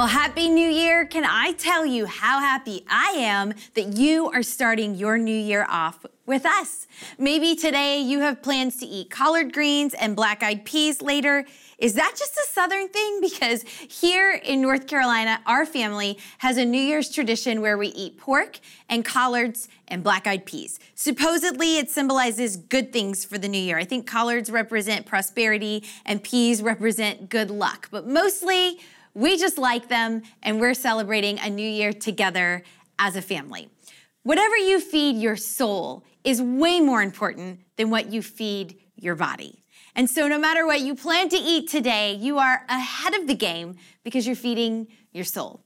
Well, Happy New Year. Can I tell you how happy I am that you are starting your new year off with us? Maybe today you have plans to eat collard greens and black eyed peas later. Is that just a Southern thing? Because here in North Carolina, our family has a New Year's tradition where we eat pork and collards and black eyed peas. Supposedly, it symbolizes good things for the new year. I think collards represent prosperity and peas represent good luck, but mostly, we just like them and we're celebrating a new year together as a family. Whatever you feed your soul is way more important than what you feed your body. And so, no matter what you plan to eat today, you are ahead of the game because you're feeding your soul.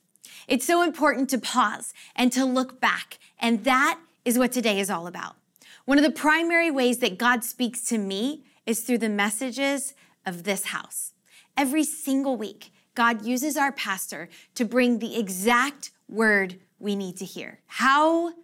It's so important to pause and to look back. And that is what today is all about. One of the primary ways that God speaks to me is through the messages of this house. Every single week, God uses our pastor to bring the exact word we need to hear. How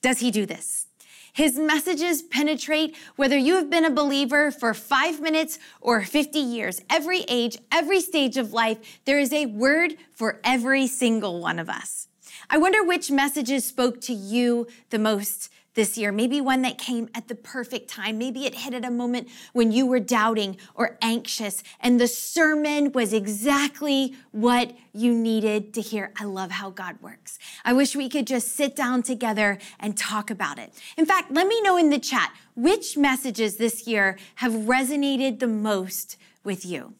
does he do this? His messages penetrate whether you have been a believer for five minutes or 50 years, every age, every stage of life. There is a word for every single one of us. I wonder which messages spoke to you the most this year, maybe one that came at the perfect time. Maybe it hit at a moment when you were doubting or anxious, and the sermon was exactly what you needed to hear. I love how God works. I wish we could just sit down together and talk about it. In fact, let me know in the chat which messages this year have resonated the most with you.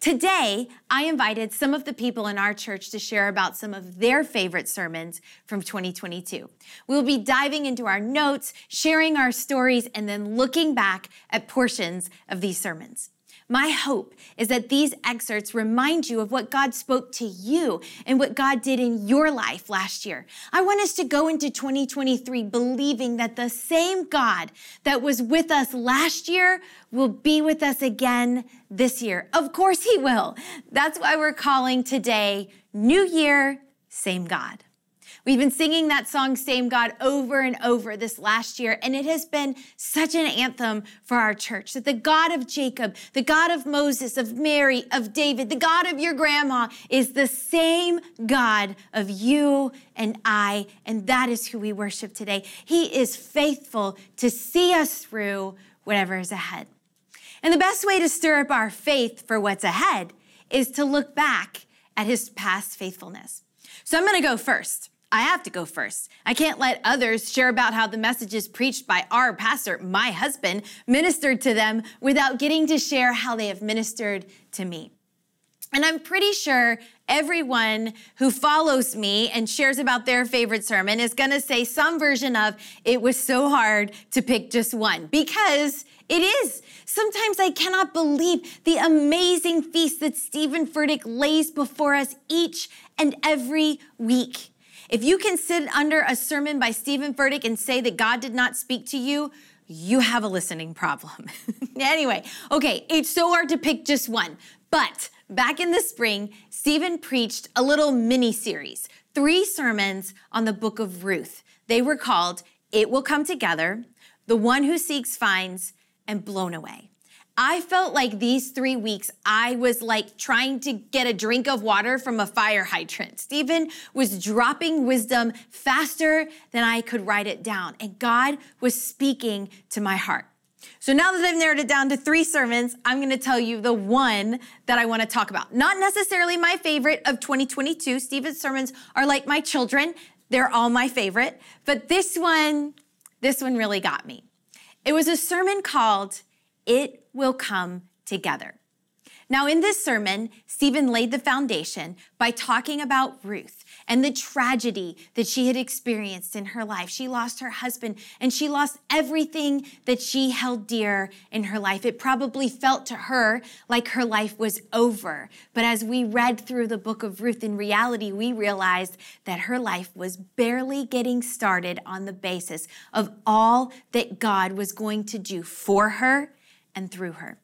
Today, I invited some of the people in our church to share about some of their favorite sermons from 2022. We'll be diving into our notes, sharing our stories, and then looking back at portions of these sermons. My hope is that these excerpts remind you of what God spoke to you and what God did in your life last year. I want us to go into 2023 believing that the same God that was with us last year will be with us again this year. Of course, He will. That's why we're calling today New Year, Same God. We've been singing that song, Same God, over and over this last year, and it has been such an anthem for our church that the God of Jacob, the God of Moses, of Mary, of David, the God of your grandma is the same God of you and I, and that is who we worship today. He is faithful to see us through whatever is ahead. And the best way to stir up our faith for what's ahead is to look back at his past faithfulness. So I'm going to go first. I have to go first. I can't let others share about how the messages preached by our pastor, my husband, ministered to them without getting to share how they have ministered to me. And I'm pretty sure everyone who follows me and shares about their favorite sermon is going to say some version of, it was so hard to pick just one, because it is. Sometimes I cannot believe the amazing feast that Stephen Furtick lays before us each and every week. If you can sit under a sermon by Stephen Furtick and say that God did not speak to you, you have a listening problem. anyway, okay, it's so hard to pick just one. But back in the spring, Stephen preached a little mini series, three sermons on the book of Ruth. They were called It Will Come Together, The One Who Seeks Finds, and Blown Away. I felt like these three weeks, I was like trying to get a drink of water from a fire hydrant. Stephen was dropping wisdom faster than I could write it down, and God was speaking to my heart. So now that I've narrowed it down to three sermons, I'm gonna tell you the one that I wanna talk about. Not necessarily my favorite of 2022. Stephen's sermons are like my children, they're all my favorite, but this one, this one really got me. It was a sermon called it will come together. Now, in this sermon, Stephen laid the foundation by talking about Ruth and the tragedy that she had experienced in her life. She lost her husband and she lost everything that she held dear in her life. It probably felt to her like her life was over. But as we read through the book of Ruth, in reality, we realized that her life was barely getting started on the basis of all that God was going to do for her and through her.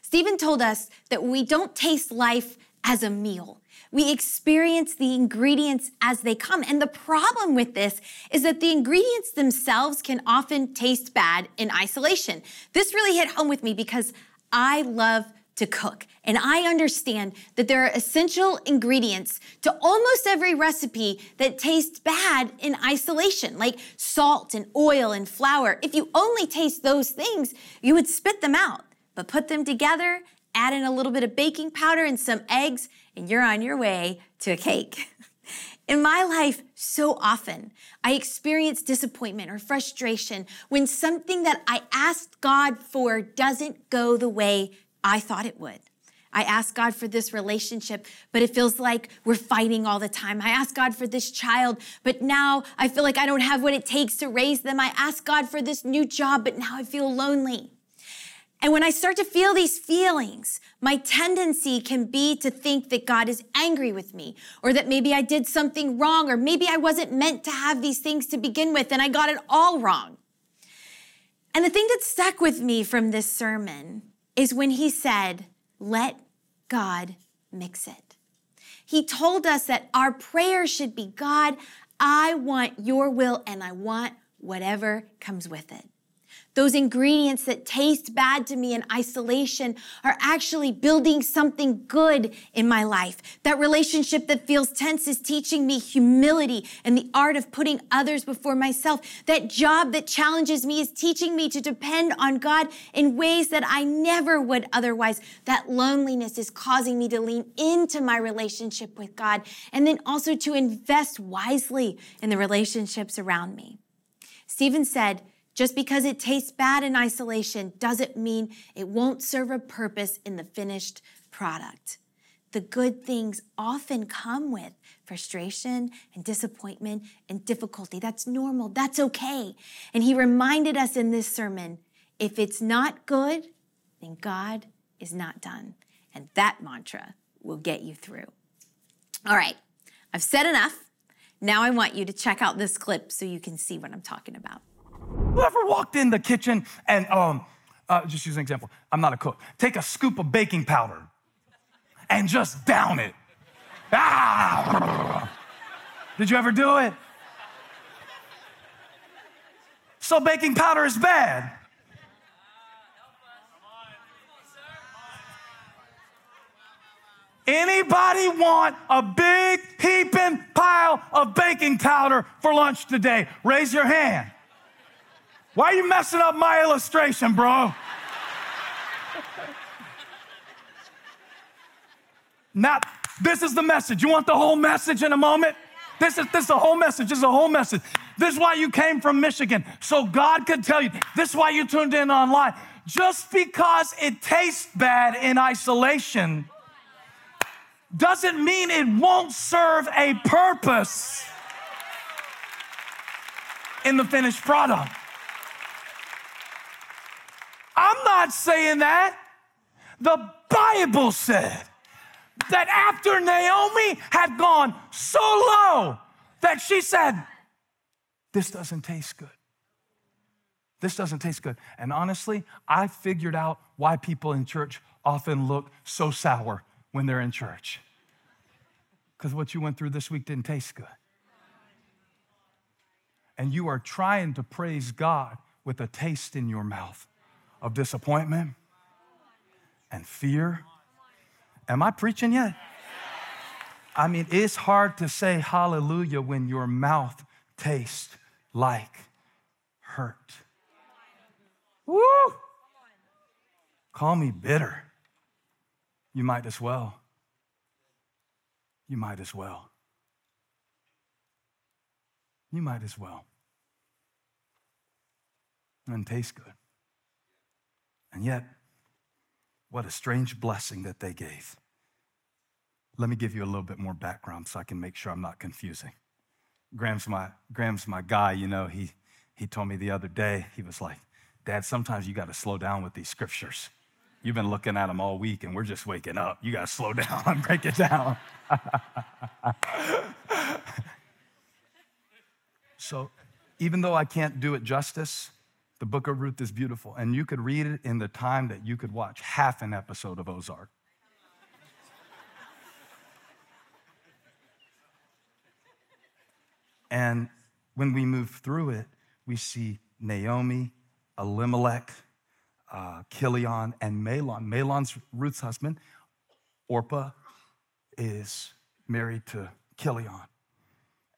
Stephen told us that we don't taste life as a meal. We experience the ingredients as they come. And the problem with this is that the ingredients themselves can often taste bad in isolation. This really hit home with me because I love to cook. And I understand that there are essential ingredients to almost every recipe that tastes bad in isolation, like salt and oil and flour. If you only taste those things, you would spit them out. But put them together, add in a little bit of baking powder and some eggs, and you're on your way to a cake. In my life, so often I experience disappointment or frustration when something that I asked God for doesn't go the way I thought it would. I ask God for this relationship, but it feels like we're fighting all the time. I ask God for this child, but now I feel like I don't have what it takes to raise them. I ask God for this new job, but now I feel lonely. And when I start to feel these feelings, my tendency can be to think that God is angry with me, or that maybe I did something wrong, or maybe I wasn't meant to have these things to begin with and I got it all wrong. And the thing that stuck with me from this sermon is when he said, Let God mix it. He told us that our prayer should be God, I want your will and I want whatever comes with it. Those ingredients that taste bad to me in isolation are actually building something good in my life. That relationship that feels tense is teaching me humility and the art of putting others before myself. That job that challenges me is teaching me to depend on God in ways that I never would otherwise. That loneliness is causing me to lean into my relationship with God and then also to invest wisely in the relationships around me. Stephen said, just because it tastes bad in isolation doesn't mean it won't serve a purpose in the finished product. The good things often come with frustration and disappointment and difficulty. That's normal. That's okay. And he reminded us in this sermon if it's not good, then God is not done. And that mantra will get you through. All right, I've said enough. Now I want you to check out this clip so you can see what I'm talking about. Who ever walked in the kitchen and, um, uh, just use an example, I'm not a cook, take a scoop of baking powder and just down it? Ah! Did you ever do it? So baking powder is bad. Anybody want a big heaping pile of baking powder for lunch today? Raise your hand. Why are you messing up my illustration, bro? now, this is the message. You want the whole message in a moment? This is this is the whole message. This is the whole message. This is why you came from Michigan. So God could tell you. This is why you tuned in online. Just because it tastes bad in isolation doesn't mean it won't serve a purpose in the finished product. I'm not saying that. The Bible said that after Naomi had gone so low that she said, This doesn't taste good. This doesn't taste good. And honestly, I figured out why people in church often look so sour when they're in church. Because what you went through this week didn't taste good. And you are trying to praise God with a taste in your mouth of disappointment and fear. Am I preaching yet? I mean, it's hard to say hallelujah when your mouth tastes like hurt. Woo! Call me bitter. You might as well. You might as well. You might as well. And taste good. And yet, what a strange blessing that they gave. Let me give you a little bit more background so I can make sure I'm not confusing. Graham's my, Graham's my guy, you know, he, he told me the other day, he was like, Dad, sometimes you got to slow down with these scriptures. You've been looking at them all week and we're just waking up. You got to slow down and break it down. so, even though I can't do it justice, the book of Ruth is beautiful, and you could read it in the time that you could watch half an episode of Ozark. and when we move through it, we see Naomi, Elimelech, uh, Chilion and Mahlon. Mahlon's Ruth's husband. Orpah is married to Chilion.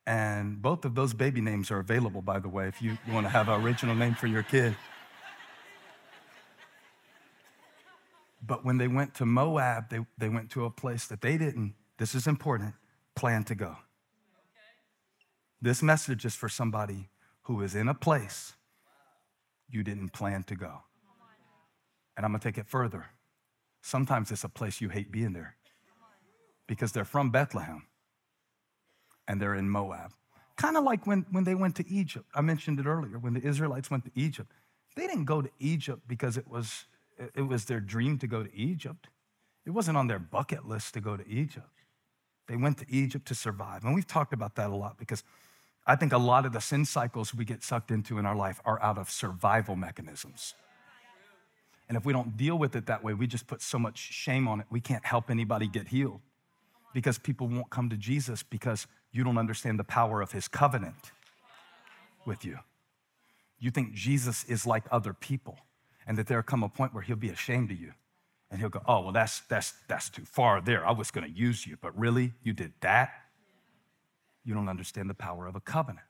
And both of those baby names are available, by the way, if you want to have an original name for your kid. But when they went to Moab, they, they went to a place that they didn't, this is important, plan to go. This message is for somebody who is in a place you didn't plan to go. And I'm gonna take it further. Sometimes it's a place you hate being there because they're from Bethlehem and they're in Moab. Kind of like when, when they went to Egypt. I mentioned it earlier, when the Israelites went to Egypt. They didn't go to Egypt because it was, it was their dream to go to Egypt. It wasn't on their bucket list to go to Egypt. They went to Egypt to survive. And we've talked about that a lot because I think a lot of the sin cycles we get sucked into in our life are out of survival mechanisms. And if we don't deal with it that way, we just put so much shame on it, we can't help anybody get healed because people won't come to Jesus because you don't understand the power of his covenant with you. You think Jesus is like other people and that there'll come a point where he'll be ashamed of you and he'll go, "Oh, well that's that's that's too far there. I was going to use you, but really you did that?" You don't understand the power of a covenant.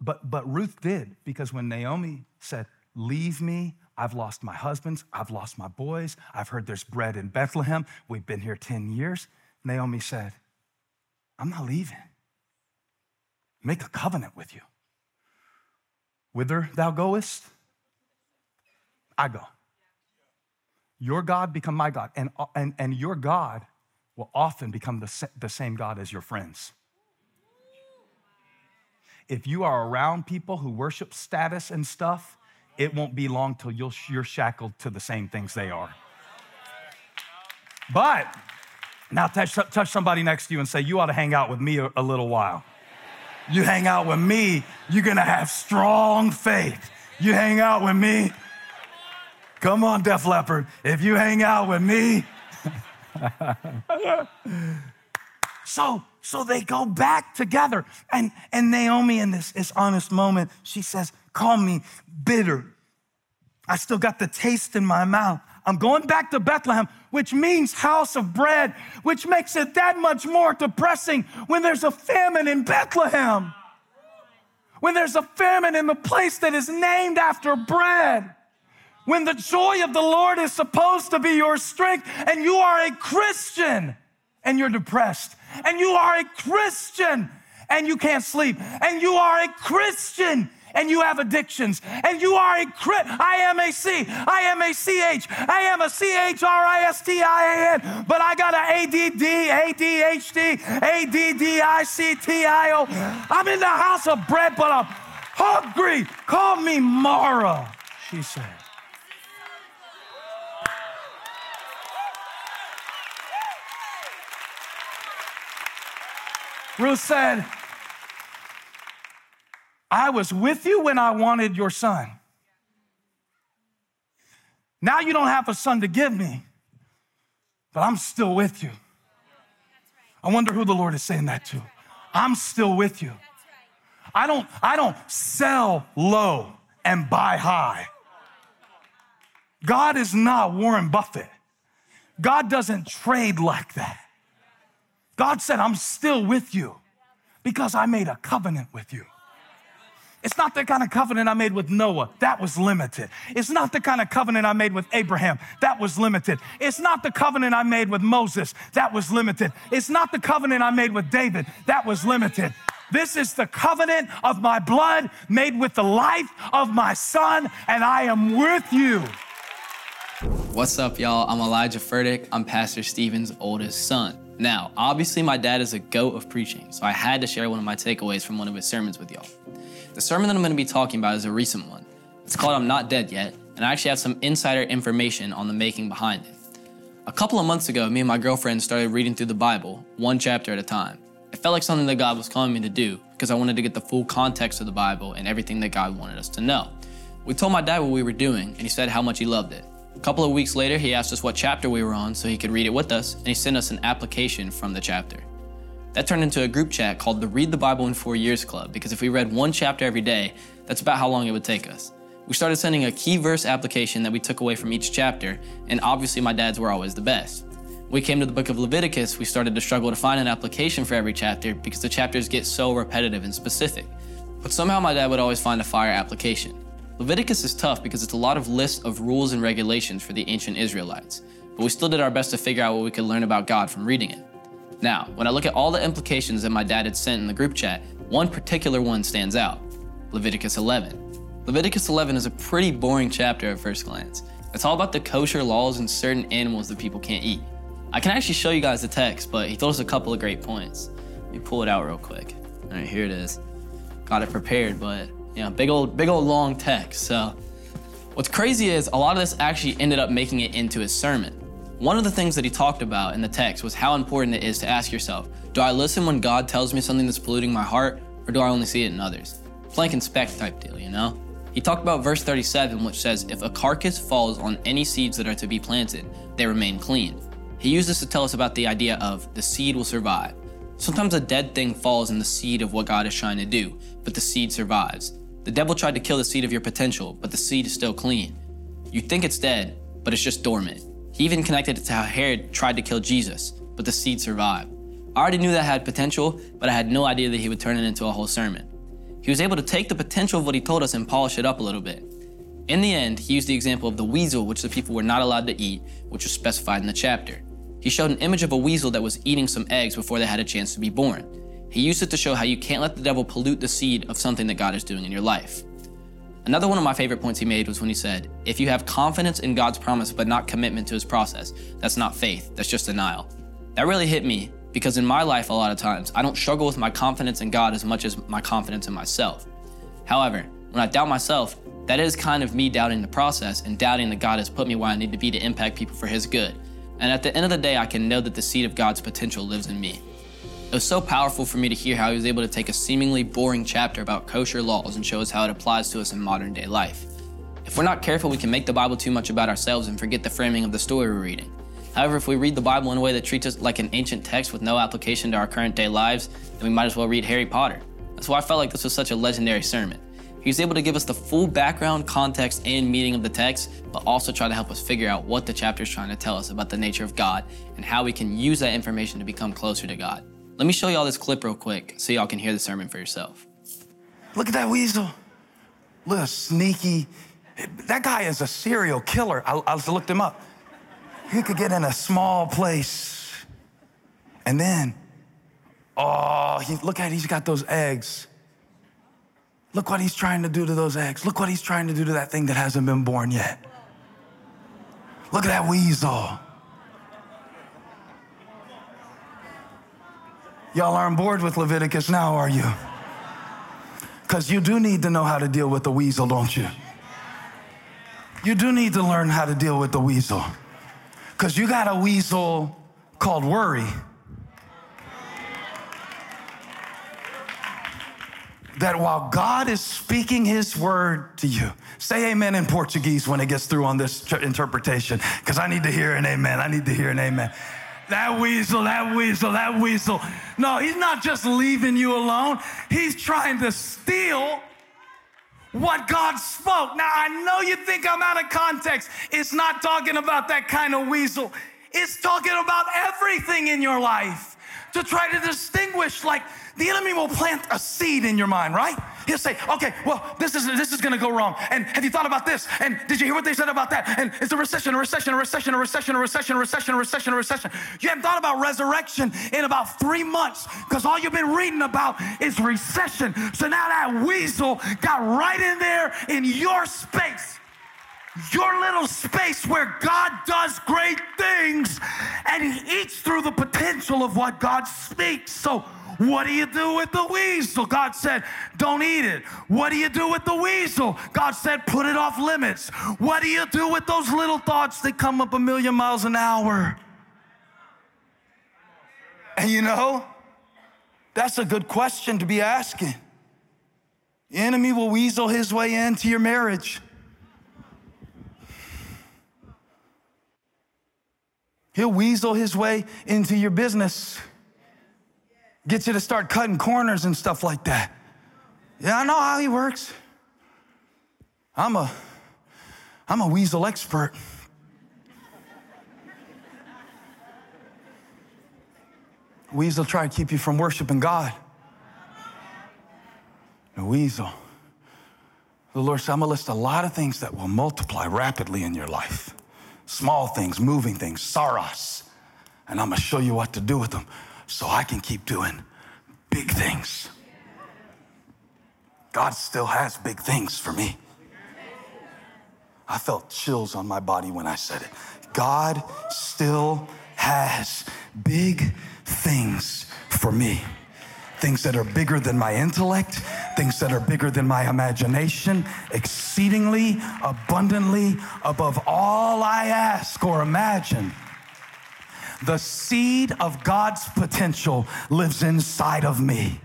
But but Ruth did because when Naomi said, "Leave me, I've lost my husbands, I've lost my boys, I've heard there's bread in Bethlehem. We've been here 10 years." Naomi said, I'm not leaving. Make a covenant with you. Whither thou goest, I go. Your God become my God, and, and, and your God will often become the, the same God as your friends. If you are around people who worship status and stuff, it won't be long till you're shackled to the same things they are. But now touch, touch somebody next to you and say, You ought to hang out with me a, a little while. You hang out with me, you're gonna have strong faith. You hang out with me. Come on, Def Leppard. If you hang out with me. so, so they go back together. And, and Naomi, in this, this honest moment, she says, Call me bitter. I still got the taste in my mouth. I'm going back to Bethlehem, which means house of bread, which makes it that much more depressing when there's a famine in Bethlehem. When there's a famine in the place that is named after bread. When the joy of the Lord is supposed to be your strength, and you are a Christian and you're depressed, and you are a Christian and you can't sleep, and you are a Christian and you have addictions and you are a. I am a C. I am a. I am a C-H-R-I-S-T-I-A-N. But I got an A-D-D, A-D-H-D, A-D-D-I-C-T-I-O. I'm in the house of bread, but I'm hungry. Call me Mara, she said. Ruth said, I was with you when I wanted your son. Now you don't have a son to give me, but I'm still with you. I wonder who the Lord is saying that to. I'm still with you. I don't, I don't sell low and buy high. God is not Warren Buffett. God doesn't trade like that. God said, I'm still with you because I made a covenant with you. It's not the kind of covenant I made with Noah. That was limited. It's not the kind of covenant I made with Abraham. That was limited. It's not the covenant I made with Moses. That was limited. It's not the covenant I made with David. That was limited. This is the covenant of my blood made with the life of my son, and I am with you. What's up, y'all? I'm Elijah Furtick. I'm Pastor Stephen's oldest son. Now, obviously, my dad is a goat of preaching, so I had to share one of my takeaways from one of his sermons with y'all. The sermon that I'm going to be talking about is a recent one. It's called I'm Not Dead Yet, and I actually have some insider information on the making behind it. A couple of months ago, me and my girlfriend started reading through the Bible, one chapter at a time. It felt like something that God was calling me to do because I wanted to get the full context of the Bible and everything that God wanted us to know. We told my dad what we were doing, and he said how much he loved it. A couple of weeks later, he asked us what chapter we were on so he could read it with us, and he sent us an application from the chapter. That turned into a group chat called the Read the Bible in Four Years Club because if we read one chapter every day, that's about how long it would take us. We started sending a key verse application that we took away from each chapter, and obviously my dads were always the best. When we came to the book of Leviticus, we started to struggle to find an application for every chapter because the chapters get so repetitive and specific. But somehow my dad would always find a fire application. Leviticus is tough because it's a lot of lists of rules and regulations for the ancient Israelites, but we still did our best to figure out what we could learn about God from reading it. Now, when I look at all the implications that my dad had sent in the group chat, one particular one stands out Leviticus 11. Leviticus 11 is a pretty boring chapter at first glance. It's all about the kosher laws and certain animals that people can't eat. I can actually show you guys the text, but he told us a couple of great points. Let me pull it out real quick. All right, here it is. Got it prepared, but you know, big old, big old long text. So, what's crazy is a lot of this actually ended up making it into his sermon. One of the things that he talked about in the text was how important it is to ask yourself do I listen when God tells me something that's polluting my heart, or do I only see it in others? Plank and speck type deal, you know? He talked about verse 37, which says, If a carcass falls on any seeds that are to be planted, they remain clean. He used this to tell us about the idea of the seed will survive. Sometimes a dead thing falls in the seed of what God is trying to do, but the seed survives. The devil tried to kill the seed of your potential, but the seed is still clean. You think it's dead, but it's just dormant. He even connected it to how Herod tried to kill Jesus, but the seed survived. I already knew that had potential, but I had no idea that he would turn it into a whole sermon. He was able to take the potential of what he told us and polish it up a little bit. In the end, he used the example of the weasel, which the people were not allowed to eat, which was specified in the chapter. He showed an image of a weasel that was eating some eggs before they had a chance to be born. He used it to show how you can't let the devil pollute the seed of something that God is doing in your life. Another one of my favorite points he made was when he said, If you have confidence in God's promise but not commitment to his process, that's not faith, that's just denial. That really hit me because in my life, a lot of times, I don't struggle with my confidence in God as much as my confidence in myself. However, when I doubt myself, that is kind of me doubting the process and doubting that God has put me where I need to be to impact people for his good. And at the end of the day, I can know that the seed of God's potential lives in me. It was so powerful for me to hear how he was able to take a seemingly boring chapter about kosher laws and show us how it applies to us in modern day life. If we're not careful, we can make the Bible too much about ourselves and forget the framing of the story we're reading. However, if we read the Bible in a way that treats us like an ancient text with no application to our current day lives, then we might as well read Harry Potter. That's why I felt like this was such a legendary sermon. He was able to give us the full background, context, and meaning of the text, but also try to help us figure out what the chapter is trying to tell us about the nature of God and how we can use that information to become closer to God. Let me show y'all this clip real quick so y'all can hear the sermon for yourself. Look at that weasel. Look, sneaky. That guy is a serial killer. I, I looked him up. He could get in a small place. And then, oh, he, look at it, he's got those eggs. Look what he's trying to do to those eggs. Look what he's trying to do to that thing that hasn't been born yet. Look at that weasel. Y'all are on board with Leviticus now, are you? Because you do need to know how to deal with the weasel, don't you? You do need to learn how to deal with the weasel. Because you got a weasel called worry. That while God is speaking his word to you, say amen in Portuguese when it gets through on this interpretation, because I need to hear an amen. I need to hear an amen that weasel, that weasel, that weasel. No, he's not just leaving you alone, he's trying to steal what God spoke. Now, I know you think I'm out of context. It's not talking about that kind of weasel, it's talking about everything in your life to try to distinguish, like, the enemy will plant a seed in your mind, right? He'll say, okay, well, this is this is gonna go wrong. And have you thought about this? And did you hear what they said about that? And it's a recession, a recession, a recession, a recession, a recession, a recession, a recession, a recession. You haven't thought about resurrection in about three months because all you've been reading about is recession. So now that weasel got right in there in your space your little space where God does great things and He eats through the potential of what God speaks. So, what do you do with the weasel? God said, don't eat it. What do you do with the weasel? God said, put it off limits. What do you do with those little thoughts that come up a million miles an hour? And you know, that's a good question to be asking. The enemy will weasel his way into your marriage. He'll weasel his way into your business get you to start cutting corners and stuff like that. Yeah, I know how he works. I'm a I'm a weasel expert. Weasel try to keep you from worshiping God. A weasel. The Lord said, I'm gonna list a lot of things that will multiply rapidly in your life. Small things, moving things, saros. And I'm gonna show you what to do with them so I can keep doing big things. God still has big things for me. I felt chills on my body when I said it. God still has big things for me. Things that are bigger than my intellect, things that are bigger than my imagination, exceedingly abundantly above all I ask or imagine. The seed of God's potential lives inside of me.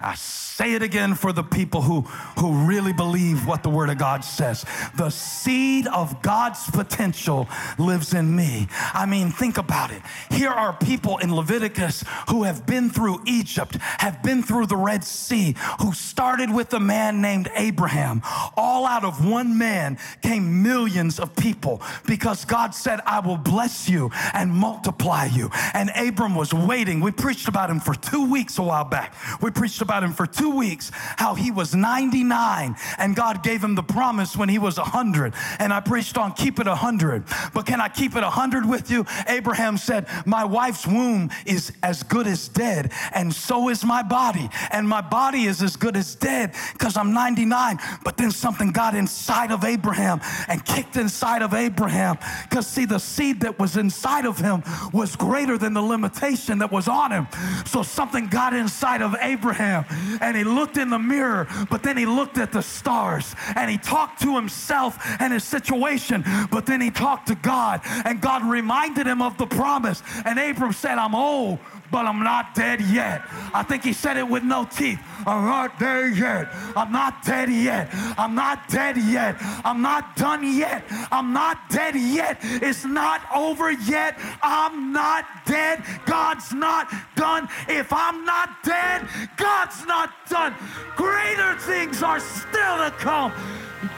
I say it again for the people who, who really believe what the Word of God says. The seed of God's potential lives in me. I mean, think about it. Here are people in Leviticus who have been through Egypt, have been through the Red Sea, who started with a man named Abraham. All out of one man came millions of people because God said, I will bless you and multiply you. And Abram was waiting. We preached about him for two weeks a while back. We preached about him for two weeks, how he was 99 and God gave him the promise when he was 100. And I preached on keep it 100. But can I keep it 100 with you? Abraham said, My wife's womb is as good as dead, and so is my body. And my body is as good as dead because I'm 99. But then something got inside of Abraham and kicked inside of Abraham. Because, see, the seed that was inside of him was greater than the limitation that was on him. So something got inside of Abraham and he looked in the mirror, but then he looked at the stars. And he talked to himself and his situation, but then he talked to God. And God reminded him of the promise. And Abram said, I'm old, but I'm not dead yet. I think he said it with no teeth. I'm not dead yet. I'm not dead yet. I'm not dead yet. I'm not done yet. I'm not dead yet. It's not over yet. I'm not dead. God's not done. If I'm not dead, God's not done. Greater things are still to come.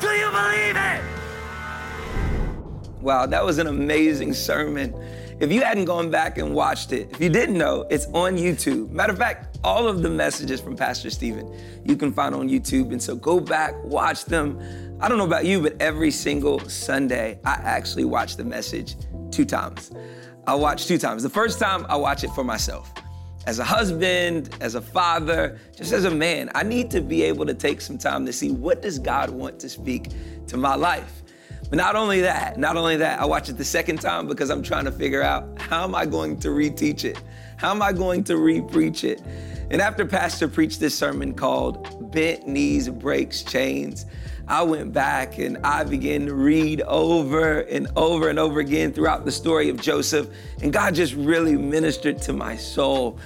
Do you believe it? Wow, that was an amazing sermon. If you hadn't gone back and watched it, if you didn't know, it's on YouTube. Matter of fact, all of the messages from Pastor Stephen you can find on YouTube. And so go back, watch them. I don't know about you, but every single Sunday, I actually watch the message two times. I watch two times. The first time, I watch it for myself. As a husband, as a father, just as a man, I need to be able to take some time to see what does God want to speak to my life. But not only that, not only that, I watch it the second time because I'm trying to figure out how am I going to reteach it? How am I going to re-preach it? And after Pastor preached this sermon called Bent Knees Breaks Chains, I went back and I began to read over and over and over again throughout the story of Joseph. And God just really ministered to my soul.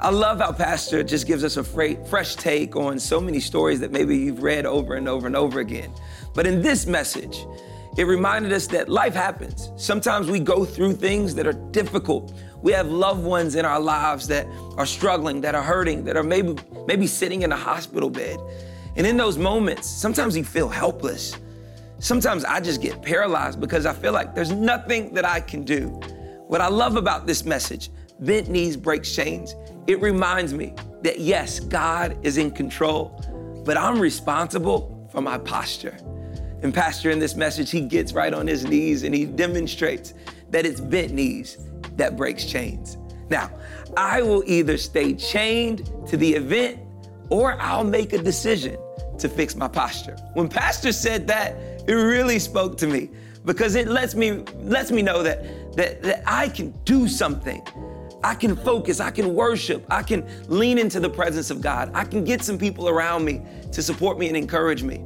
I love how Pastor just gives us a fresh take on so many stories that maybe you've read over and over and over again. But in this message, it reminded us that life happens. Sometimes we go through things that are difficult. We have loved ones in our lives that are struggling, that are hurting, that are maybe maybe sitting in a hospital bed. And in those moments, sometimes you feel helpless. Sometimes I just get paralyzed because I feel like there's nothing that I can do. What I love about this message, bent knees breaks chains, it reminds me that yes, God is in control, but I'm responsible for my posture. And Pastor, in this message, he gets right on his knees and he demonstrates that it's bent knees that breaks chains. Now, I will either stay chained to the event or I'll make a decision to fix my posture. When Pastor said that, it really spoke to me because it lets me lets me know that that, that I can do something. I can focus, I can worship, I can lean into the presence of God. I can get some people around me to support me and encourage me.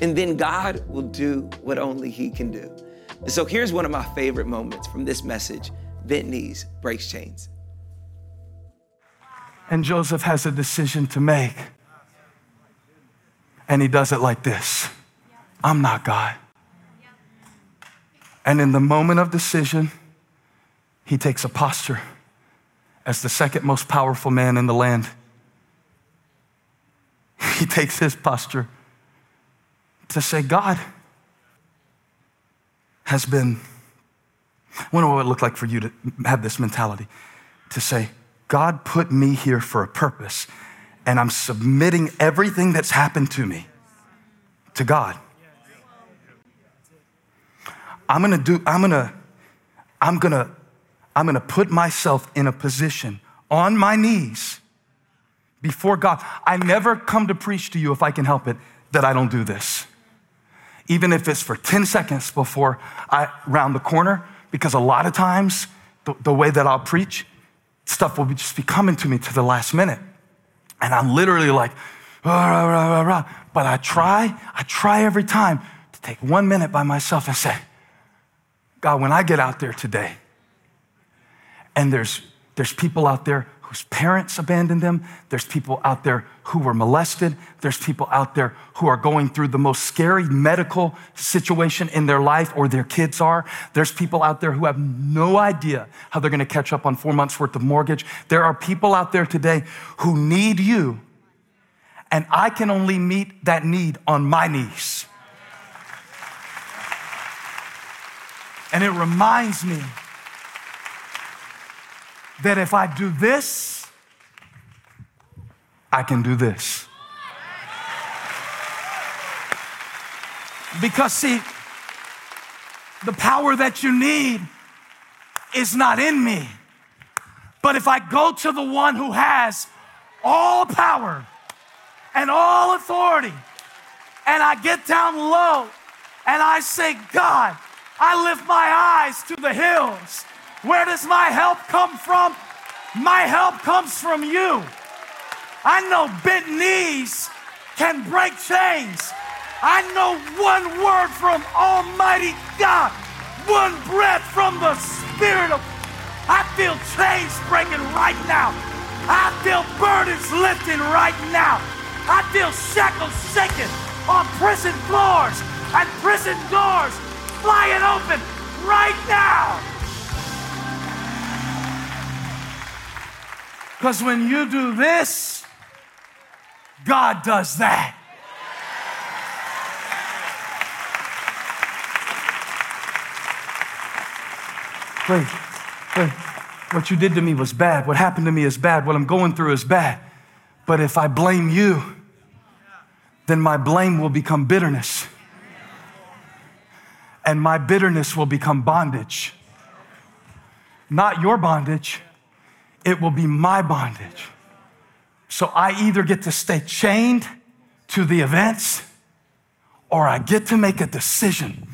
And then God will do what only He can do. And so here's one of my favorite moments from this message Bent knees breaks chains. And Joseph has a decision to make. And he does it like this I'm not God. And in the moment of decision, he takes a posture as the second most powerful man in the land. He takes his posture to say, God, has been I wonder what it would look like for you to have this mentality to say, God put me here for a purpose, and I'm submitting everything that's happened to me to God. I'm gonna do, I'm gonna, I'm gonna, I'm gonna put myself in a position on my knees before God. I never come to preach to you if I can help it that I don't do this. Even if it's for 10 seconds before I round the corner, because a lot of times the, the way that I'll preach, stuff will be just be coming to me to the last minute. And I'm literally like, rah, rah, rah, but I try, I try every time to take one minute by myself and say, God, when I get out there today, and there's, there's people out there whose parents abandoned them. There's people out there who were molested. There's people out there who are going through the most scary medical situation in their life or their kids are. There's people out there who have no idea how they're going to catch up on four months worth of mortgage. There are people out there today who need you. And I can only meet that need on my knees. And it reminds me that if I do this, I can do this. Because, see, the power that you need is not in me. But if I go to the one who has all power and all authority, and I get down low and I say, God, I lift my eyes to the hills where does my help come from? My help comes from you. I know bent knees can break chains. I know one word from Almighty God, one breath from the Spirit of. I feel chains breaking right now. I feel burdens lifting right now. I feel shackles shaking on prison floors and prison doors flying open right now. Because when you do this, God does that. Wait, wait. What you did to me was bad. What happened to me is bad. What I'm going through is bad. But if I blame you, then my blame will become bitterness. And my bitterness will become bondage. Not your bondage it will be my bondage. So I either get to stay chained to the events or I get to make a decision.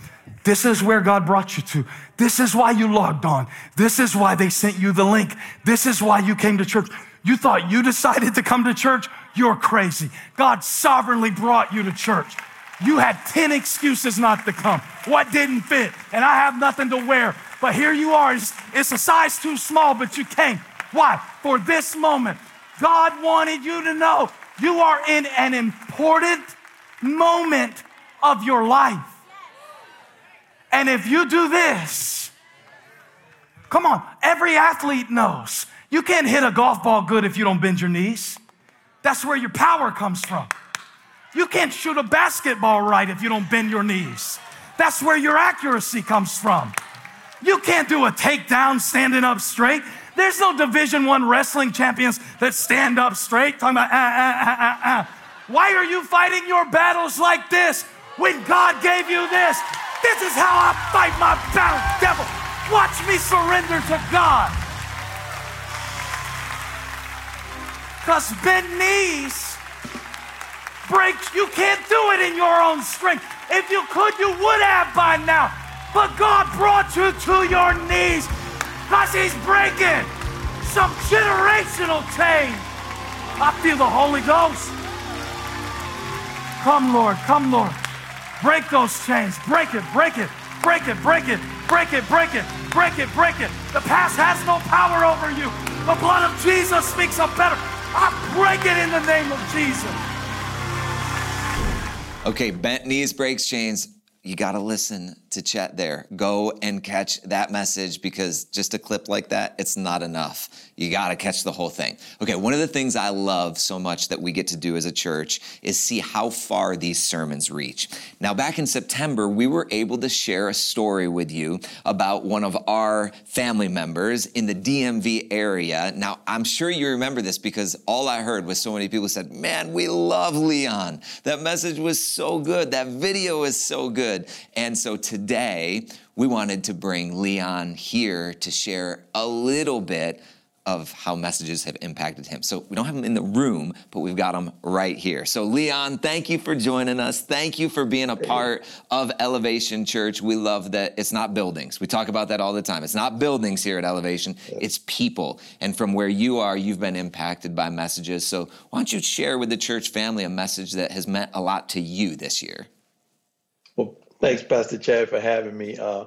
This is where God brought you to. This is why you logged on. This is why they sent you the link. This is why you came to church. You thought you decided to come to church? You're crazy. God sovereignly brought you to church. You had 10 excuses not to come. What didn't fit? And I have nothing to wear. But here you are. It's, it's a size too small, but you came. Why? For this moment. God wanted you to know you are in an important moment of your life. And if you do this, come on, every athlete knows you can't hit a golf ball good if you don't bend your knees. That's where your power comes from. You can't shoot a basketball right if you don't bend your knees. That's where your accuracy comes from. You can't do a takedown standing up straight. There's no Division One wrestling champions that stand up straight, talking about, ah, ah, ah, ah, ah. Why are you fighting your battles like this when God gave you this? This is how I fight my battle, devil. Watch me surrender to God. Because bent knees break, you can't do it in your own strength. If you could, you would have by now. But God brought you to your knees because he's breaking some generational chains. I feel the Holy Ghost. Come, Lord, come, Lord. Break those chains. Break it, break it, break it, break it, break it, break it, break it, break it. The past has no power over you. The blood of Jesus speaks a better. I break it in the name of Jesus. Okay, bent knees breaks chains. You got to listen to chat there. Go and catch that message because just a clip like that, it's not enough. You got to catch the whole thing. Okay, one of the things I love so much that we get to do as a church is see how far these sermons reach. Now, back in September, we were able to share a story with you about one of our family members in the DMV area. Now, I'm sure you remember this because all I heard was so many people said, Man, we love Leon. That message was so good. That video is so good. And so today, we wanted to bring Leon here to share a little bit of how messages have impacted him. So we don't have him in the room, but we've got him right here. So, Leon, thank you for joining us. Thank you for being a part of Elevation Church. We love that it's not buildings. We talk about that all the time. It's not buildings here at Elevation, it's people. And from where you are, you've been impacted by messages. So, why don't you share with the church family a message that has meant a lot to you this year? Thanks, Pastor Chad, for having me. Uh,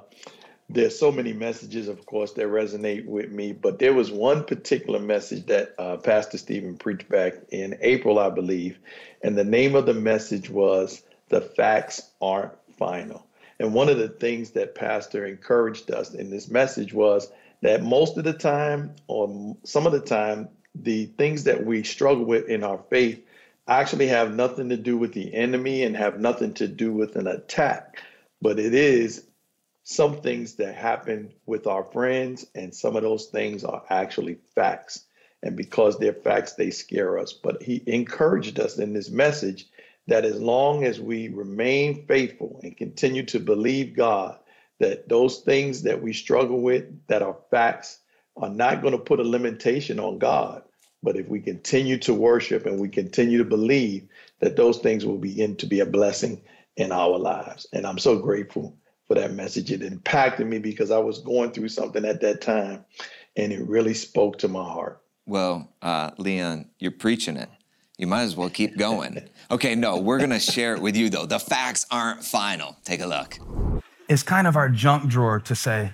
there's so many messages, of course, that resonate with me, but there was one particular message that uh, Pastor Stephen preached back in April, I believe, and the name of the message was "The Facts Aren't Final." And one of the things that Pastor encouraged us in this message was that most of the time, or some of the time, the things that we struggle with in our faith actually have nothing to do with the enemy and have nothing to do with an attack, but it is some things that happen with our friends, and some of those things are actually facts. And because they're facts, they scare us. But he encouraged us in this message that as long as we remain faithful and continue to believe God, that those things that we struggle with that are facts are not going to put a limitation on God. But if we continue to worship and we continue to believe that those things will begin to be a blessing in our lives. And I'm so grateful for that message. It impacted me because I was going through something at that time, and it really spoke to my heart. Well, uh, Leon, you're preaching it. You might as well keep going. Okay, no, we're gonna share it with you though. The facts aren't final. Take a look. It's kind of our junk drawer to say,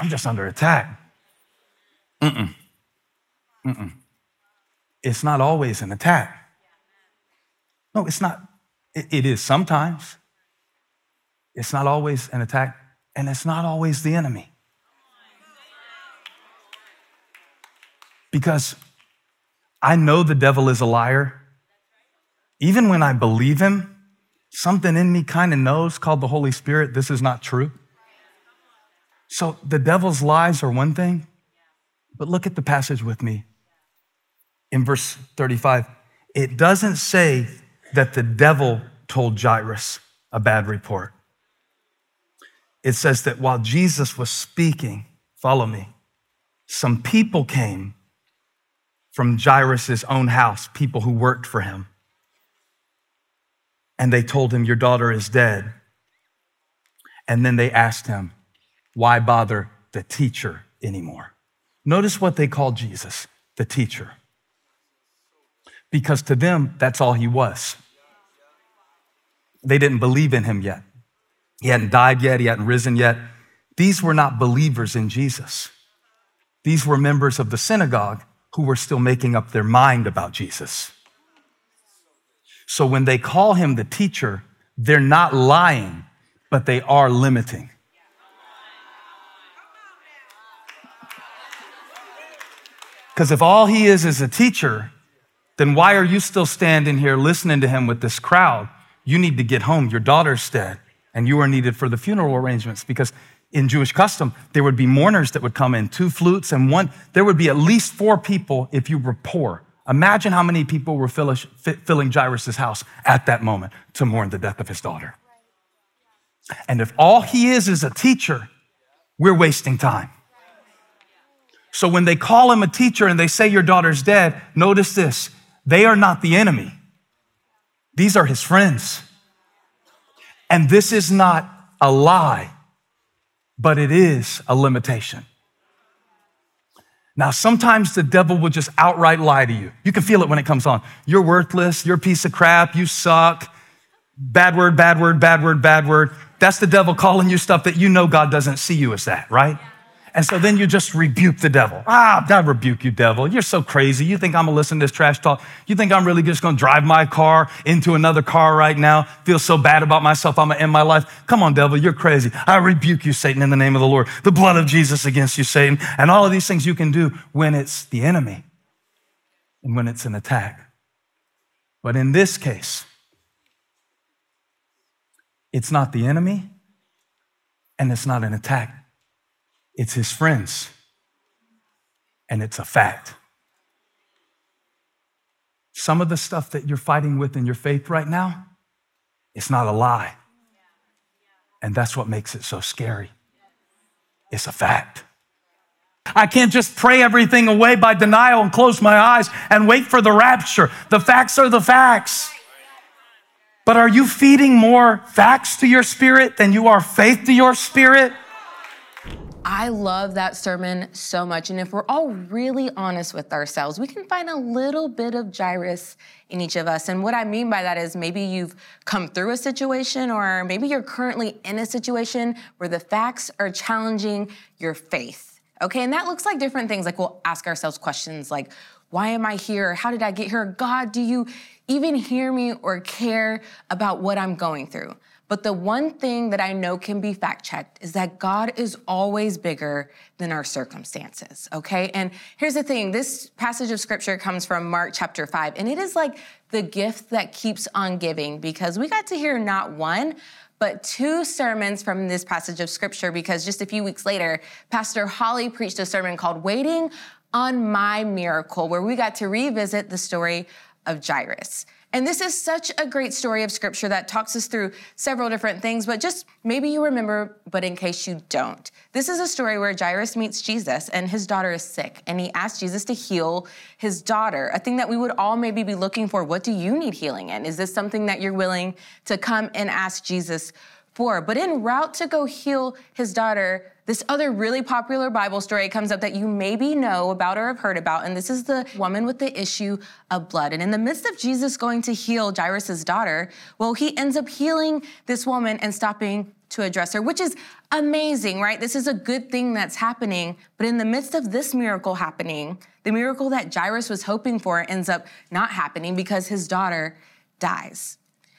I'm just under attack. Mm-mm. Mm-mm. It's not always an attack. No, it's not. it, it is sometimes. It's not always an attack, and it's not always the enemy. Because I know the devil is a liar. Even when I believe him, something in me kind of knows, called the Holy Spirit, this is not true. So the devil's lies are one thing, but look at the passage with me. In verse 35, it doesn't say that the devil told Jairus a bad report it says that while Jesus was speaking, follow me, some people came from Jairus' own house, people who worked for him. And they told him, Your daughter is dead. And then they asked him, Why bother the teacher anymore? Notice what they called Jesus, the teacher. Because to them, that's all he was. They didn't believe in him yet. He hadn't died yet, he hadn't risen yet. These were not believers in Jesus. These were members of the synagogue who were still making up their mind about Jesus. So when they call him the teacher, they're not lying, but they are limiting. Because if all he is is a teacher, then why are you still standing here listening to him with this crowd? You need to get home. Your daughter's dead and you are needed for the funeral arrangements because in Jewish custom, there would be mourners that would come in, two flutes and one. There would be at least four people if you were poor. Imagine how many people were filling Jairus' house at that moment to mourn the death of his daughter. And if all he is is a teacher, we're wasting time. So when they call him a teacher and they say your daughter's dead, notice this they are not the enemy, these are his friends. And this is not a lie, but it is a limitation. Now, sometimes the devil will just outright lie to you. You can feel it when it comes on. You're worthless. You're a piece of crap. You suck. Bad word, bad word, bad word, bad word. That's the devil calling you stuff that you know God doesn't see you as that, right? And so then you just rebuke the devil. Ah, I rebuke you, devil. You're so crazy. You think I'm gonna listen to this trash talk? You think I'm really just gonna drive my car into another car right now? Feel so bad about myself, I'm gonna end my life? Come on, devil, you're crazy. I rebuke you, Satan, in the name of the Lord. The blood of Jesus against you, Satan. And all of these things you can do when it's the enemy and when it's an attack. But in this case, it's not the enemy and it's not an attack it's his friends. And it's a fact. Some of the stuff that you're fighting with in your faith right now, it's not a lie. And that's what makes it so scary. It's a fact. I can't just pray everything away by denial and close my eyes and wait for the rapture. The facts are the facts. But are you feeding more facts to your spirit than you are faith to your spirit? I love that sermon so much. And if we're all really honest with ourselves, we can find a little bit of Jairus in each of us. And what I mean by that is maybe you've come through a situation, or maybe you're currently in a situation where the facts are challenging your faith. Okay, and that looks like different things. Like we'll ask ourselves questions like, why am I here? How did I get here? God, do you even hear me or care about what I'm going through? But the one thing that I know can be fact checked is that God is always bigger than our circumstances, okay? And here's the thing this passage of scripture comes from Mark chapter 5, and it is like the gift that keeps on giving because we got to hear not one, but two sermons from this passage of scripture because just a few weeks later, Pastor Holly preached a sermon called Waiting on My Miracle, where we got to revisit the story of Jairus. And this is such a great story of scripture that talks us through several different things, but just maybe you remember, but in case you don't. This is a story where Jairus meets Jesus and his daughter is sick, and he asks Jesus to heal his daughter, a thing that we would all maybe be looking for. What do you need healing in? Is this something that you're willing to come and ask Jesus for? But en route to go heal his daughter, this other really popular Bible story comes up that you maybe know about or have heard about, and this is the woman with the issue of blood. And in the midst of Jesus going to heal Jairus' daughter, well, he ends up healing this woman and stopping to address her, which is amazing, right? This is a good thing that's happening. But in the midst of this miracle happening, the miracle that Jairus was hoping for ends up not happening because his daughter dies.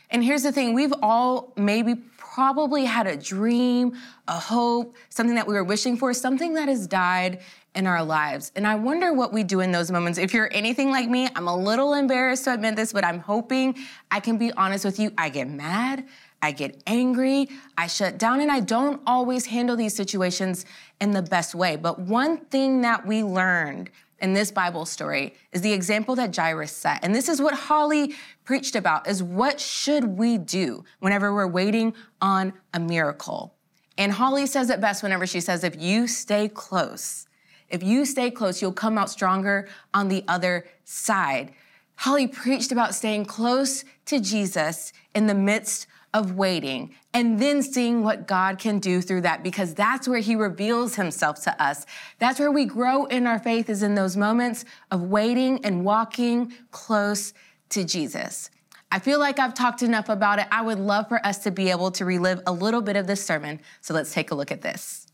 And here's the thing we've all maybe probably had a dream, a hope, something that we were wishing for, something that has died in our lives. And I wonder what we do in those moments. If you're anything like me, I'm a little embarrassed to admit this, but I'm hoping I can be honest with you. I get mad, I get angry, I shut down, and I don't always handle these situations in the best way. But one thing that we learned in this Bible story is the example that Jairus set. And this is what Holly preached about is what should we do whenever we're waiting on a miracle? And Holly says it best whenever she says if you stay close, if you stay close, you'll come out stronger on the other side. Holly preached about staying close to Jesus in the midst of waiting and then seeing what God can do through that because that's where he reveals himself to us. That's where we grow in our faith is in those moments of waiting and walking close to Jesus. I feel like I've talked enough about it. I would love for us to be able to relive a little bit of this sermon. So let's take a look at this.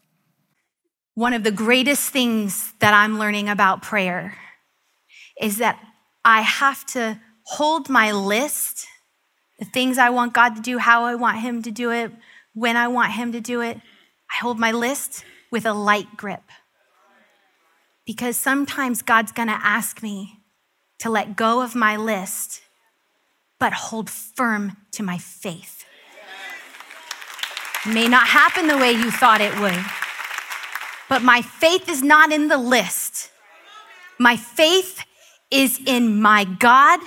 One of the greatest things that I'm learning about prayer is that I have to hold my list the things I want God to do, how I want Him to do it, when I want Him to do it. I hold my list with a light grip. Because sometimes God's gonna ask me to let go of my list, but hold firm to my faith. It may not happen the way you thought it would, but my faith is not in the list. My faith is in my God,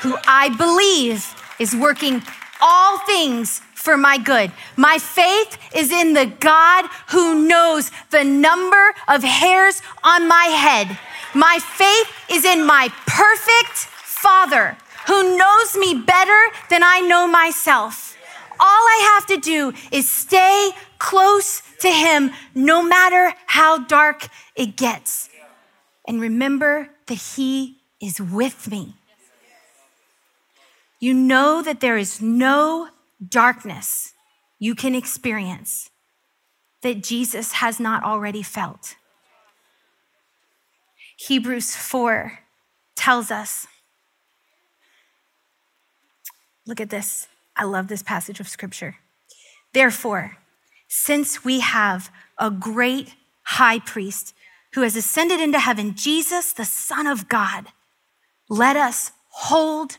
who I believe is working all things for my good. My faith is in the God who knows the number of hairs on my head. My faith is in my perfect Father who knows me better than I know myself. All I have to do is stay close to Him no matter how dark it gets. And remember that He is with me you know that there is no darkness you can experience that Jesus has not already felt. Hebrews 4 tells us look at this. I love this passage of scripture. Therefore, since we have a great high priest who has ascended into heaven, Jesus, the Son of God, let us hold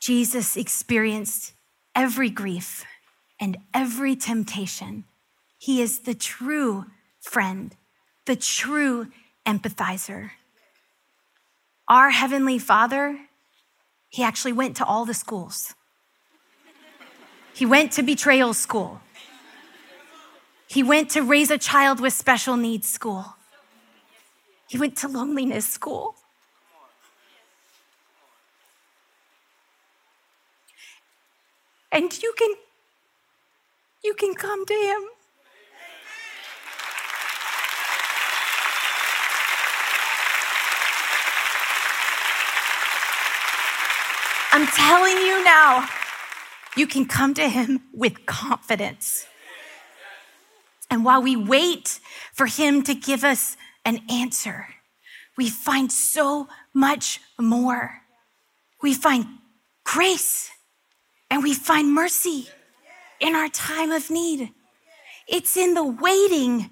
Jesus experienced every grief and every temptation. He is the true friend, the true empathizer. Our Heavenly Father, He actually went to all the schools. He went to betrayal school. He went to raise a child with special needs school. He went to loneliness school. And you can you can come to him. I'm telling you now, you can come to him with confidence. And while we wait for him to give us an answer, we find so much more. We find grace and we find mercy in our time of need. It's in the waiting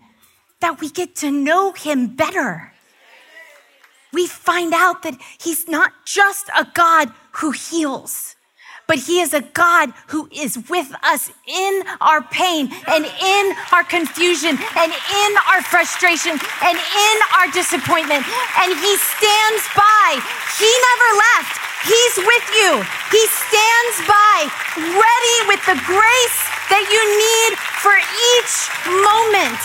that we get to know him better. We find out that he's not just a God who heals but He is a God who is with us in our pain and in our confusion and in our frustration and in our disappointment. And He stands by. He never left. He's with you. He stands by, ready with the grace that you need for each moment.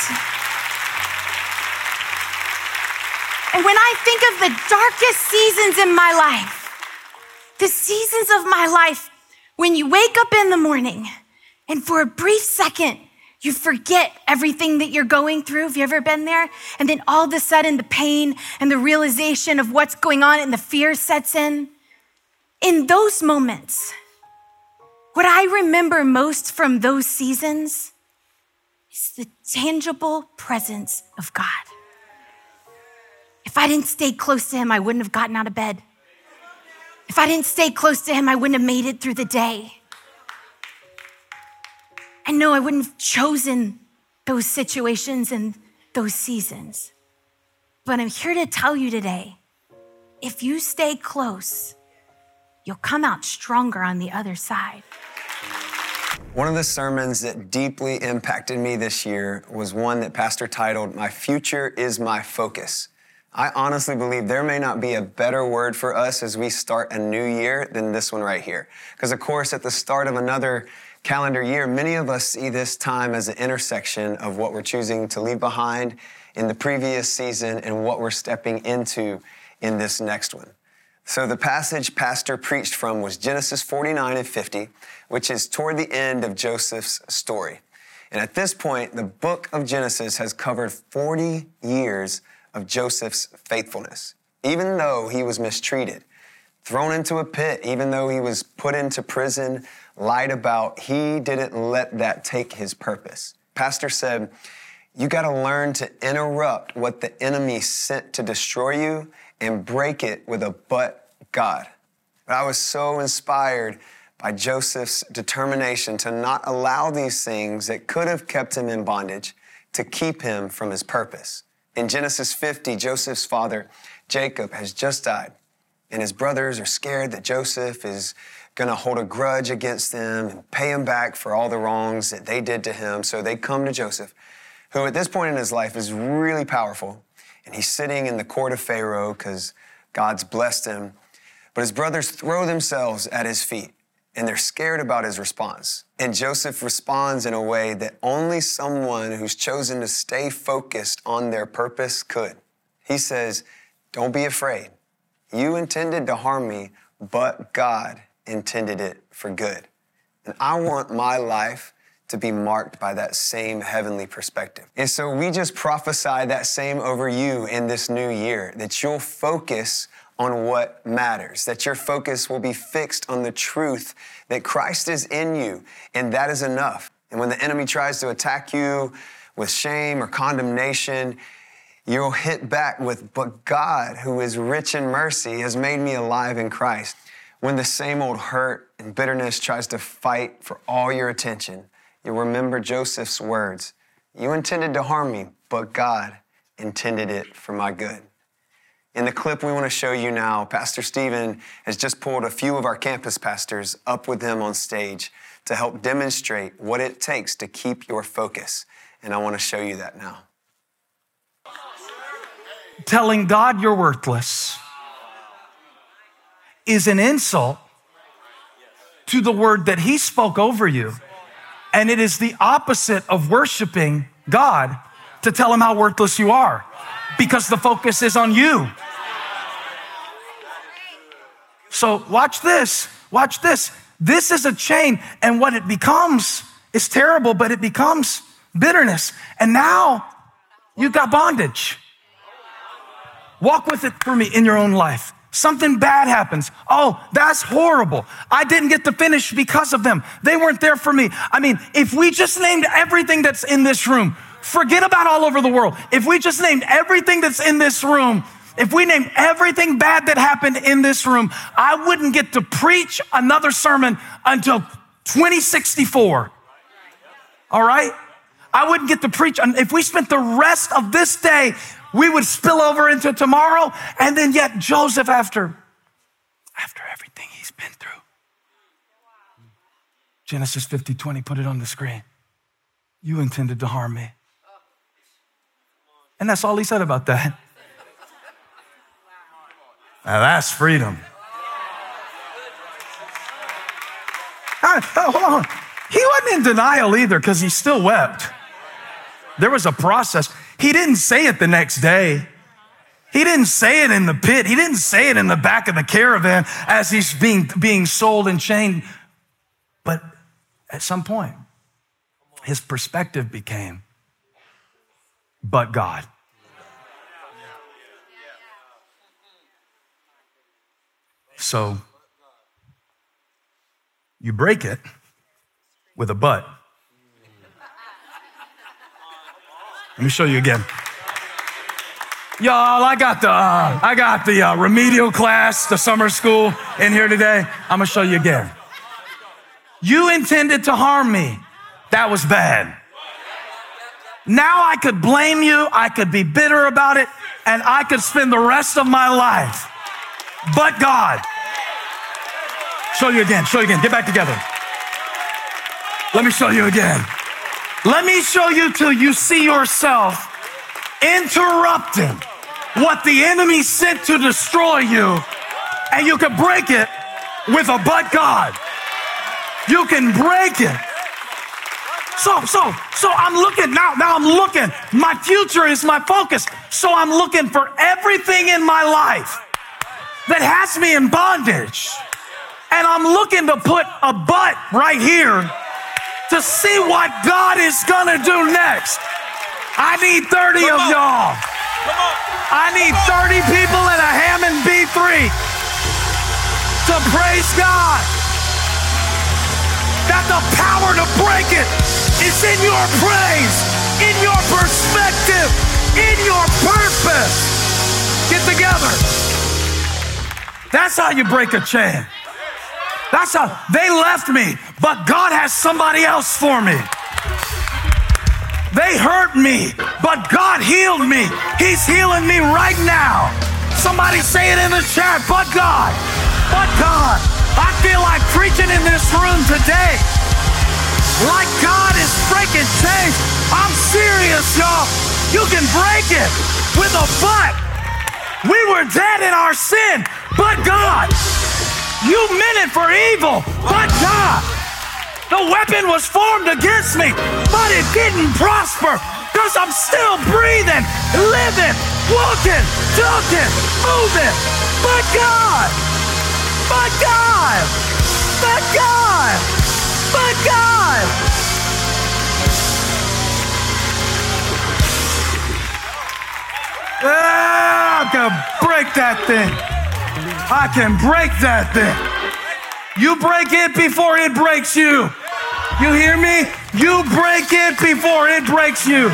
And when I think of the darkest seasons in my life, the seasons of my life when you wake up in the morning and for a brief second, you forget everything that you're going through. Have you ever been there? And then all of a sudden, the pain and the realization of what's going on and the fear sets in. In those moments, what I remember most from those seasons is the tangible presence of God. If I didn't stay close to Him, I wouldn't have gotten out of bed. If I didn't stay close to him, I wouldn't have made it through the day. I know I wouldn't have chosen those situations and those seasons. But I'm here to tell you today if you stay close, you'll come out stronger on the other side. One of the sermons that deeply impacted me this year was one that Pastor titled, My Future is My Focus. I honestly believe there may not be a better word for us as we start a new year than this one right here. Because, of course, at the start of another calendar year, many of us see this time as an intersection of what we're choosing to leave behind in the previous season and what we're stepping into in this next one. So, the passage Pastor preached from was Genesis 49 and 50, which is toward the end of Joseph's story. And at this point, the book of Genesis has covered 40 years of Joseph's faithfulness. Even though he was mistreated, thrown into a pit, even though he was put into prison, lied about, he didn't let that take his purpose. Pastor said, You got to learn to interrupt what the enemy sent to destroy you and break it with a but God. But I was so inspired by Joseph's determination to not allow these things that could have kept him in bondage to keep him from his purpose. In Genesis 50, Joseph's father, Jacob, has just died, and his brothers are scared that Joseph is going to hold a grudge against them and pay him back for all the wrongs that they did to him. So they come to Joseph, who at this point in his life is really powerful, and he's sitting in the court of Pharaoh because God's blessed him. But his brothers throw themselves at his feet and they're scared about his response. And Joseph responds in a way that only someone who's chosen to stay focused on their purpose could. He says, Don't be afraid. You intended to harm me, but God intended it for good. And I want my life to be marked by that same heavenly perspective. And so we just prophesy that same over you in this new year, that you'll focus on what matters, that your focus will be fixed on the truth that Christ is in you, and that is enough. And when the enemy tries to attack you with shame or condemnation, you'll hit back with, But God, who is rich in mercy, has made me alive in Christ. When the same old hurt and bitterness tries to fight for all your attention, you'll remember Joseph's words You intended to harm me, but God intended it for my good. In the clip we want to show you now, Pastor Stephen has just pulled a few of our campus pastors up with him on stage to help demonstrate what it takes to keep your focus. And I want to show you that now. Telling God you're worthless is an insult to the word that He spoke over you. And it is the opposite of worshiping God to tell Him how worthless you are because the focus is on you. So, watch this. Watch this. This is a chain, and what it becomes is terrible, but it becomes bitterness. And now you've got bondage. Walk with it for me in your own life. Something bad happens. Oh, that's horrible. I didn't get to finish because of them. They weren't there for me. I mean, if we just named everything that's in this room, forget about all over the world. If we just named everything that's in this room, if we named everything bad that happened in this room, I wouldn't get to preach another sermon until 2064. All right? I wouldn't get to preach. If we spent the rest of this day, we would spill over into tomorrow. And then yet Joseph, after, after everything he's been through, Genesis 50, 20, put it on the screen. You intended to harm me. And that's all he said about that. Now that's freedom. Uh, hold on. He wasn't in denial either because he still wept. There was a process. He didn't say it the next day. He didn't say it in the pit. He didn't say it in the back of the caravan as he's being, being sold and chained. But at some point, his perspective became, but God. So you break it with a but. Let me show you again. Y'all, I got the uh, I got the uh, remedial class, the summer school in here today. I'm gonna show you again. You intended to harm me. That was bad. Now I could blame you, I could be bitter about it, and I could spend the rest of my life. But God, Show you again. Show you again. Get back together. Let me show you again. Let me show you till you see yourself interrupting what the enemy sent to destroy you, and you can break it with a but God. You can break it. So, so, so I'm looking now. Now I'm looking. My future is my focus. So I'm looking for everything in my life that has me in bondage and I'm looking to put a but right here to see what God is gonna do next. I need 30 Come of on. y'all. I need 30 people in a Hammond B3 to praise God. That the power to break it is in your praise, in your perspective, in your purpose. Get together. That's how you break a chain. That's how they left me, but God has somebody else for me. They hurt me, but God healed me. He's healing me right now. Somebody say it in the chat, but God, but God. I feel like preaching in this room today. Like God is breaking chains. I'm serious, y'all. You can break it with a but. We were dead in our sin, but God. You meant it for evil, but God. The weapon was formed against me, but it didn't prosper because I'm still breathing, living, walking, talking, moving. But God, but God, but God, but God. Ah, I can break that thing. I can break that thing. You break it before it breaks you. You hear me? You break it before it breaks you.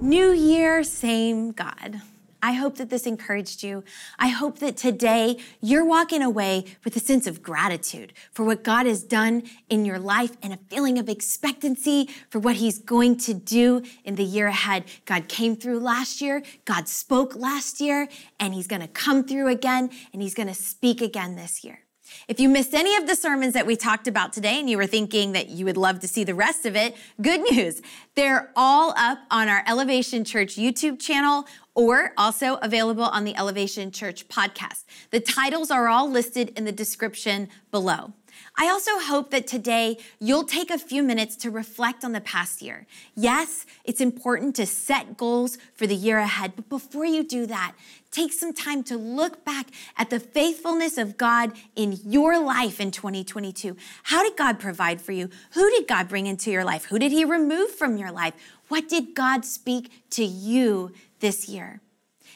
New year, same God. I hope that this encouraged you. I hope that today you're walking away with a sense of gratitude for what God has done in your life and a feeling of expectancy for what He's going to do in the year ahead. God came through last year, God spoke last year, and He's going to come through again, and He's going to speak again this year. If you missed any of the sermons that we talked about today and you were thinking that you would love to see the rest of it, good news. They're all up on our Elevation Church YouTube channel or also available on the Elevation Church podcast. The titles are all listed in the description below. I also hope that today you'll take a few minutes to reflect on the past year. Yes, it's important to set goals for the year ahead, but before you do that, take some time to look back at the faithfulness of God in your life in 2022. How did God provide for you? Who did God bring into your life? Who did He remove from your life? What did God speak to you this year?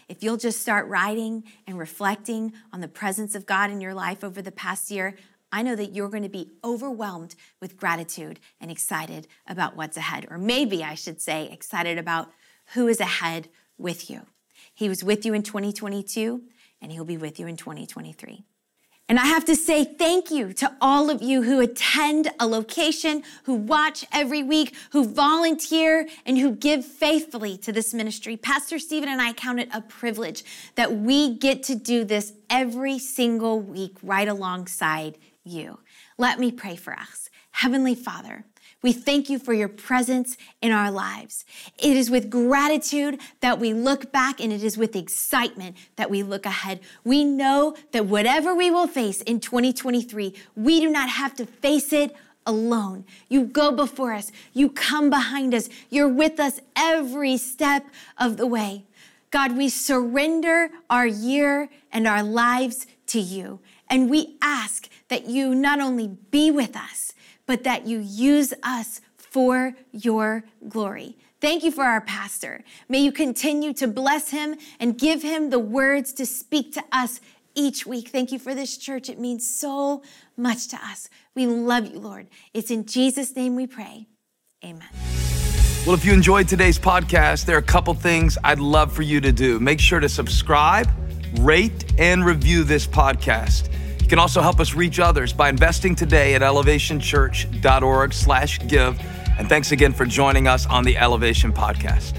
If you'll just start writing and reflecting on the presence of God in your life over the past year, I know that you're going to be overwhelmed with gratitude and excited about what's ahead. Or maybe I should say, excited about who is ahead with you. He was with you in 2022, and he'll be with you in 2023. And I have to say thank you to all of you who attend a location, who watch every week, who volunteer, and who give faithfully to this ministry. Pastor Stephen and I count it a privilege that we get to do this every single week right alongside you. Let me pray for us. Heavenly Father, we thank you for your presence in our lives. It is with gratitude that we look back, and it is with excitement that we look ahead. We know that whatever we will face in 2023, we do not have to face it alone. You go before us, you come behind us, you're with us every step of the way. God, we surrender our year and our lives to you. And we ask that you not only be with us, but that you use us for your glory. Thank you for our pastor. May you continue to bless him and give him the words to speak to us each week. Thank you for this church. It means so much to us. We love you, Lord. It's in Jesus' name we pray. Amen. Well, if you enjoyed today's podcast, there are a couple things I'd love for you to do. Make sure to subscribe, rate, and review this podcast can also help us reach others by investing today at elevationchurch.org slash give. And thanks again for joining us on the Elevation Podcast.